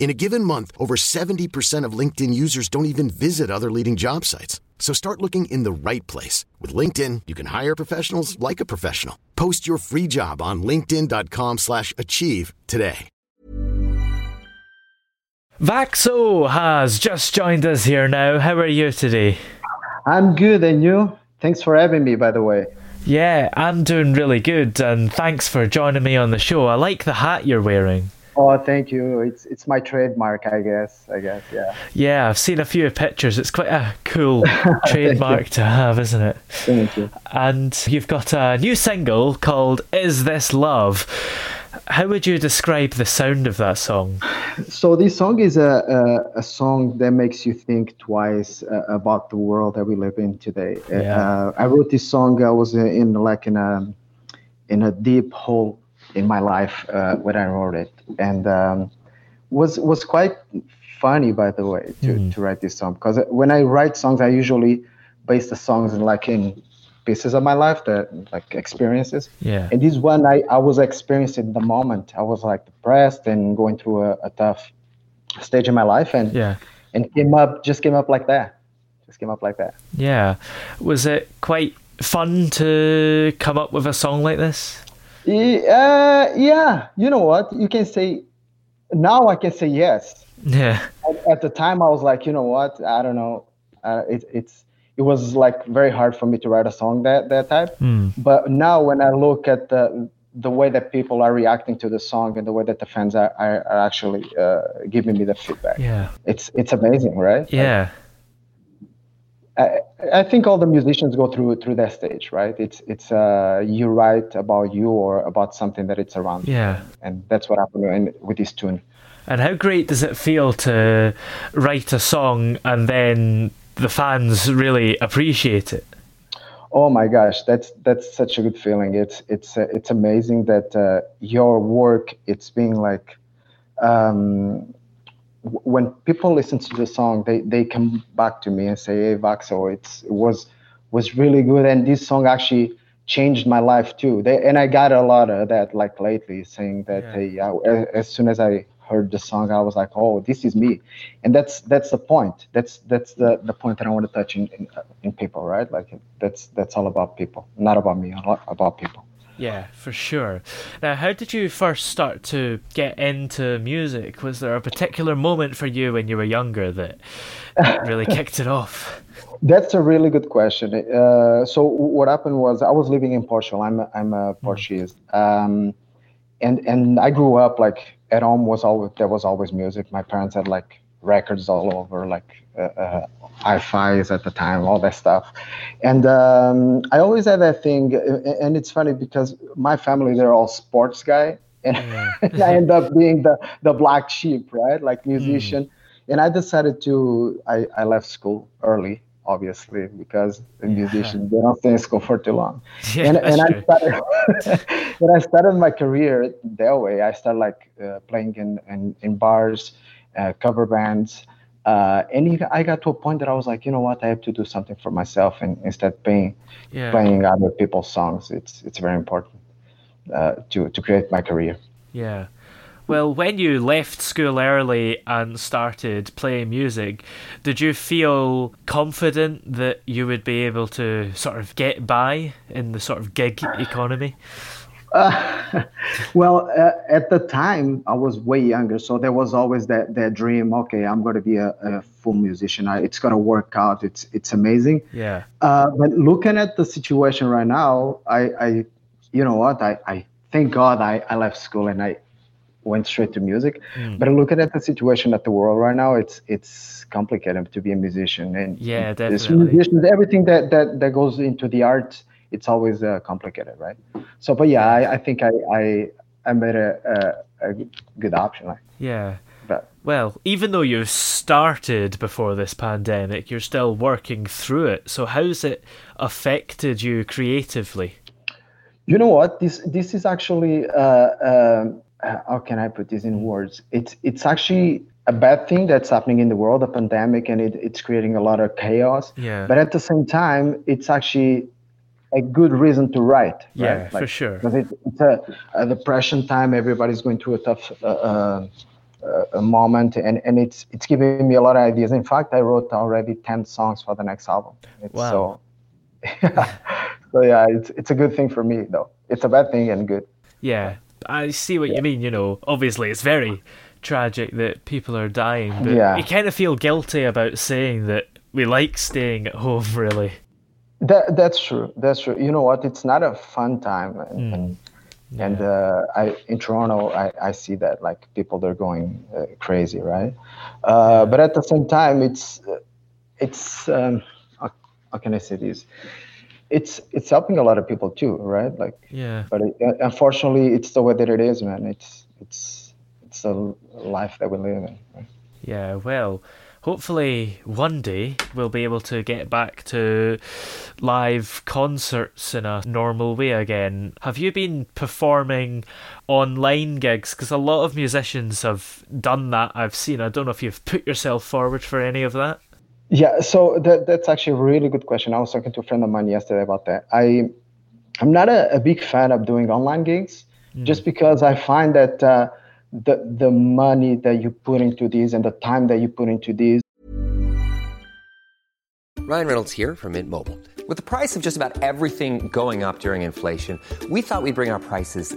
In a given month, over 70% of LinkedIn users don't even visit other leading job sites. So start looking in the right place. With LinkedIn, you can hire professionals like a professional. Post your free job on linkedin.com slash achieve today. Vaxo has just joined us here now. How are you today? I'm good, and you? Thanks for having me, by the way. Yeah, I'm doing really good, and thanks for joining me on the show. I like the hat you're wearing. Oh, thank you. It's it's my trademark, I guess. I guess, yeah. Yeah, I've seen a few pictures. It's quite a cool trademark to have, isn't it? Thank you. And you've got a new single called "Is This Love." How would you describe the sound of that song? So this song is a a, a song that makes you think twice uh, about the world that we live in today. Yeah. Uh, I wrote this song. I was in like in a in a deep hole in my life uh, when I wrote it, and um, was was quite funny, by the way, to, Mhm. to write this song because when I write songs, I usually base the songs in like in pieces of my life that like experiences. Yeah. And this one, I, I was experiencing the moment. I was like depressed and going through a, a tough stage in my life, and Yeah. and came up just came up like that, just came up like that. Yeah. Was it quite fun to come up with a song like this? Yeah, yeah. You know what? You can say now. I can say yes. Yeah. At, at the time, I was like, you know what? I don't know. Uh, it, it's it was like very hard for me to write a song that that type. Mm. But now, when I look at the the way that people are reacting to the song and the way that the fans are, are, are actually uh, giving me the feedback, Yeah. it's it's amazing, right? Like, Yeah. I, I think all the musicians go through through that stage, right? It's it's uh, you write about you or about something that it's around. Yeah. and that's what happened with this tune. And how great does it feel to write a song and then the fans really appreciate it? Oh my gosh, that's that's such a good feeling. It's it's uh, it's amazing that uh, your work it's being like um, when people listen to the song, they they come back to me and say, "Hey, Vaxo, it's it was was really good, and this song actually changed my life too." They, and I got a lot of that like lately, saying that, Yeah. "Hey, I, as, soon as I heard the song, I was like, oh, this is me," and that's that's the point. That's that's the the point that I want to touch in in, in people, right? Like that's that's all about people, not about me, about people. Yeah, for sure. Now, how did you first start to get into music? Was there a particular moment for you when you were younger that, that really kicked it off? That's a really good question. Uh, so what happened was I was living in Portugal. I'm a, I'm a Portuguese, um, and and I grew up like at home was always there was always music. My parents had like records all over, like uh, uh, hi-fi's at the time, all that stuff. And um, I always had that thing, and it's funny because my family they're all sports guy, and I end up being the the black sheep, right? Like musician. And I decided to I, I left school early, obviously, because musicians they don't stay in school for too long. Yeah, and and I started when I started my career that way. I started like uh, playing in, in in bars, uh, cover bands, uh, and you- I got to a point that I was like, you know what, I have to do something for myself, and instead of paying Yeah. playing other people's songs, it's it's very important uh, to to create my career. Yeah. Well, when you left school early and started playing music, did you feel confident that you would be able to sort of get by in the sort of gig economy? Uh, well, uh, at the time, I was way younger, so there was always that that dream. Okay, I'm going to be a, a full musician. I, it's going to work out. It's it's amazing. Yeah. Uh, but looking at the situation right now, I, I you know what? I, I thank God I, I left school and I went straight to music. Mm. But looking at the situation at the world right now, it's it's complicated to be a musician. And Yeah, definitely. musicians, everything that, that that goes into the art, it's always uh, complicated, right? So, but yeah, I, I think I I, I made a, a, a good option. Like, Yeah. but Well, even though you started before this pandemic, you're still working through it. So how's it affected you creatively? You know what? This this is actually uh, um, uh, how can I put this in words? It's it's actually a bad thing that's happening in the world, a pandemic, and it, it's creating a lot of chaos. Yeah. But at the same time, it's actually a good reason to write. Yeah, right? for sure. Because it, it's a, a depression time. Everybody's going through a tough uh, uh, a moment, and, and it's it's giving me a lot of ideas. In fact, I wrote already ten songs for the next album. It's Wow. So, so yeah, it's it's a good thing for me though. It's a bad thing and good. Yeah, I see what you mean. You know, obviously it's very tragic that people are dying, but Yeah. you kind of feel guilty about saying that we like staying at home, really. That that's true. That's true. You know what? It's not a fun time, and Hmm. and, and uh, I in Toronto, I, I see that like people they're going uh, crazy, right? Uh, But at the same time, it's it's um, how, how can I say this? It's it's helping a lot of people too, right? Like, Yeah. but it, uh, unfortunately, it's the way that it is, man. It's it's it's a life that we live in. Right? Yeah, well, hopefully one day we'll be able to get back to live concerts in a normal way again. Have you been performing online gigs? Because a lot of musicians have done that, I've seen. I don't know if you've put yourself forward for any of that. Yeah, so that that's actually a really good question. I was talking to a friend of mine yesterday about that. I I'm not a, a big fan of doing online gigs, just because I find that uh, the the money that you put into these and the time that you put into these Ryan Reynolds here from Mint Mobile. With the price of just about everything going up during inflation, we thought we'd bring our prices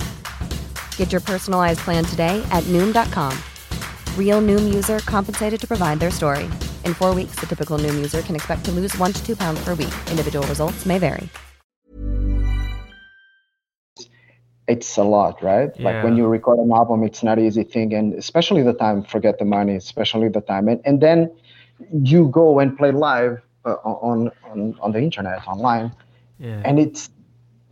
Get your personalized plan today at Noom.com. Real Noom user compensated to provide their story. In four weeks, the typical Noom user can expect to lose one to two pounds per week. Individual results may vary. it's a lot, right? Like when you record an album, it's not an easy thing, and especially the time. Forget the money, especially the time, and and then you go and play live uh, on on on the internet online, Yeah. and it's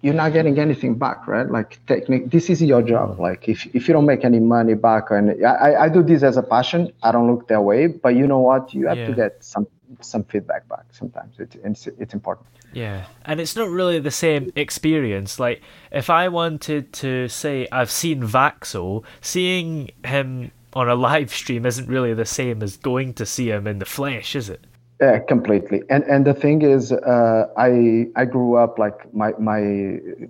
you're not getting anything back, right? Like technique, this is your job. Like if if you don't make any money back, and I I- do this as a passion. I don't look that way, but you know what? You have Yeah. to get some some feedback back sometimes it, it's it's important yeah and it's not really the same experience like if i wanted to say i've seen vaxo seeing him on a live stream isn't really the same as going to see him in the flesh is it yeah, completely. And and the thing is, uh, I I grew up like my my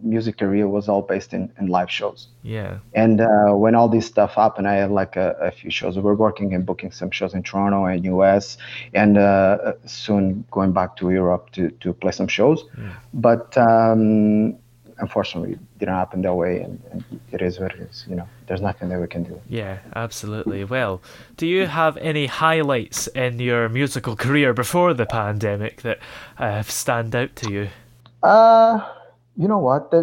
music career was all based in, in live shows. Yeah. And uh, when all this stuff happened, I had like a, a, few shows. We were working and booking some shows in Toronto and US, and uh, soon going back to Europe to to play some shows. Mm. But um, unfortunately it didn't happen that way and, and, it is what it is you know. There's nothing that we can do. Yeah absolutely. Well do you have any highlights in your musical career before the pandemic that uh, stand out to you? Uh you know what? The,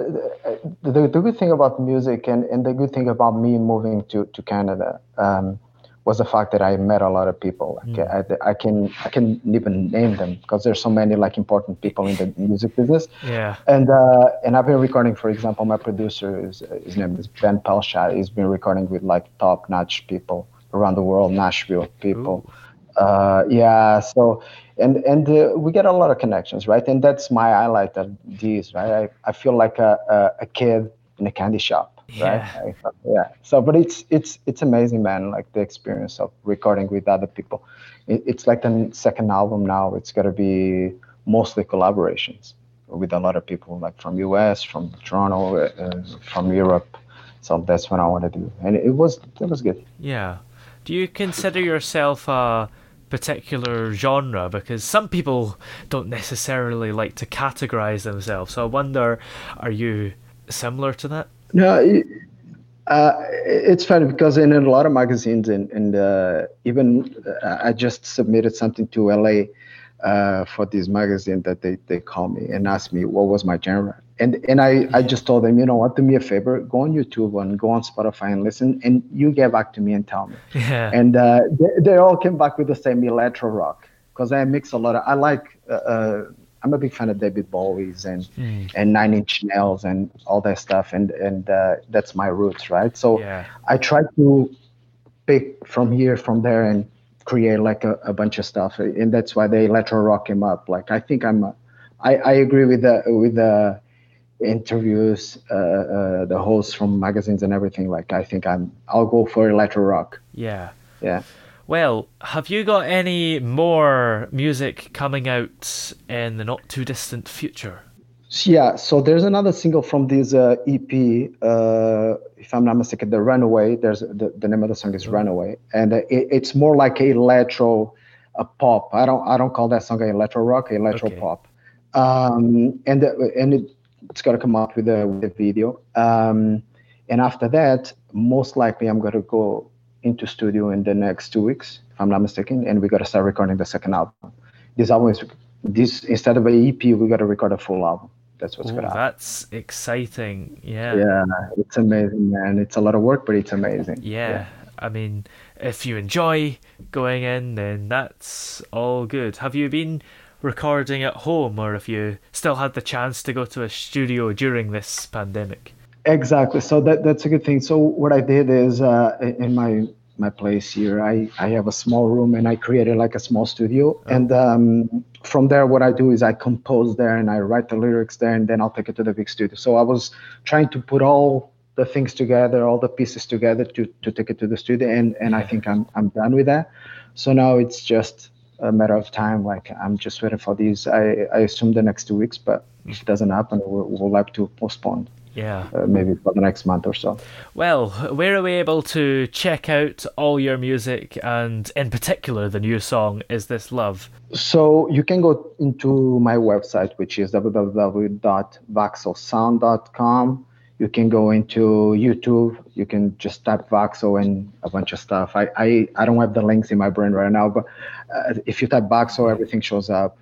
the, the, the good thing about music and, and the good thing about me moving to, to canada um, was the fact that I met a lot of people. Like mm. I, I, can I can even name them because there's so many like important people in the music business. Yeah. And uh, and I've been recording, for example, my producer is his name is Ben Pelshad. He's been recording with like top notch people around the world, Nashville people. Uh, yeah. So and and uh, we get a lot of connections, right? And that's my highlight of these, right? I, I feel like a, a, a kid in a candy shop yeah. right? Yeah. So but it's it's it's amazing man like the experience of recording with other people. It, it's like the second album now. It's going to be mostly collaborations with a lot of people like from us from toronto uh, from europe. So that's what i want to do. And it was it was good. Yeah. Do you consider yourself a particular genre? Because some people don't necessarily like to categorize themselves. So i wonder are you similar to that no, uh, it's funny because in a lot of magazines and, and uh, even uh, I just submitted something to LA uh, for this magazine that they, they call me and ask me what was my genre. And and I, I just told them, you know what, do me a favor, go on YouTube and go on Spotify and listen, and you get back to me and tell me. Yeah. And uh, they, they all came back with the same electro rock because I mix a lot of, I like uh, I'm a big fan of David Bowie's and mm. and Nine Inch Nails and all that stuff, and and uh, that's my roots, right? So yeah. I try to pick from here, from there, and create like a, a bunch of stuff, and that's why the electro rock him up. Like I think I'm, a, I I agree with the with the interviews, uh, uh, the hosts from magazines and everything. Like I think I'm, I'll go for electro rock. Yeah. Yeah. Well, have you got any more music coming out in the not too distant future? Yeah, so there's another single from this uh, EP, uh, if I'm not mistaken, The Runaway. There's the, the name of the song is Runaway, and uh, it, it's more like a electro, a pop. I don't I don't call that song a electro rock, electro okay. pop. Um, and uh, and it, it's gonna come out with a with a video. Um, and after that, most likely I'm gonna go into studio in the next two weeks, if I'm not mistaken, and we got to start recording the second album. This album is this instead of an EP, we got to record a full album. That's what's Ooh, gonna happen. That's exciting. Yeah. Yeah, it's amazing, man. It's a lot of work, but it's amazing. Yeah. yeah. I mean, if you enjoy going in, then that's all good. Have you been recording at home, or have you still had the chance to go to a studio during this pandemic? Exactly. So that that's a good thing. So what I did is uh, in my my place here, I I have a small room and I created like a small studio. Oh. And um, from there, what I do is I compose there and I write the lyrics there, and then I'll take it to the big studio. So I was trying to put all the things together, all the pieces together to to take it to the studio, and and I think I'm I'm done with that. So now it's just a matter of time. Like I'm just waiting for these. I I assume the next two weeks, but if it doesn't happen, we'll, we'll have to postpone. Yeah. Uh, maybe for the next month or so. Well, where are we able to check out all your music and, in particular, the new song, Is This Love? So you can go into my website, which is www.vaxosound.com. You can go into YouTube. You can just type Vaxo and a bunch of stuff. I, I, I don't have the links in my brain right now, but uh, if you type Vaxo, everything shows up.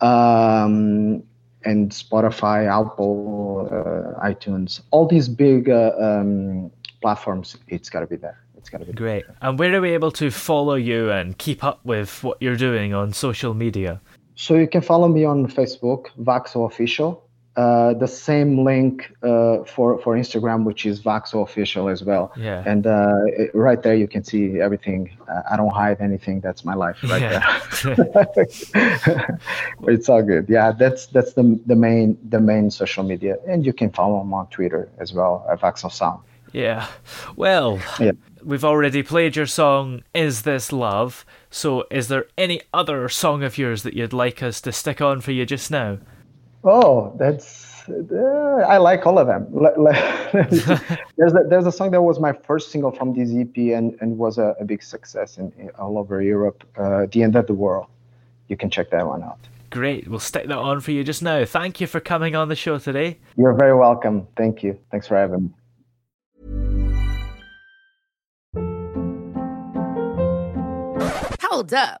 Um, and Spotify, Apple, uh, iTunes, all these big uh, um, platforms, it's got to be there. It's got to be great. There. And where are we able to follow you and keep up with what you're doing on social media? So you can follow me on Facebook, Vaxo Official. Uh, the same link uh, for for Instagram, which is Vaxo official as well. Yeah. And uh, it- right there, you can see everything. Uh, I don't hide anything. That's my life right there. it's all good. Yeah, that's that's the the main the main social media, and you can follow them on Twitter as well at Vaxo Sound. Yeah. Well, Yeah. we've already played your song, Is This Love? So, is there any other song of yours that you'd like us to stick on for you just now? Oh, that's uh, I like all of them. Le- le- there's a, there's a song that was my first single from this EP and, and was a, a big success in, in all over Europe. Uh, the end of the world. You can check that one out. Great. We'll stick that on for you just now. Thank you for coming on the show today. You're very welcome. Thank you. Thanks for having me. Hold up.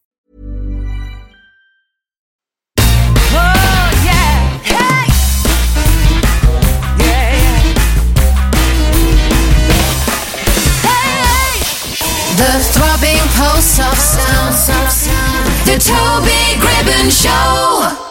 Throbbing pulse of sound. The Toby Gribbon Show.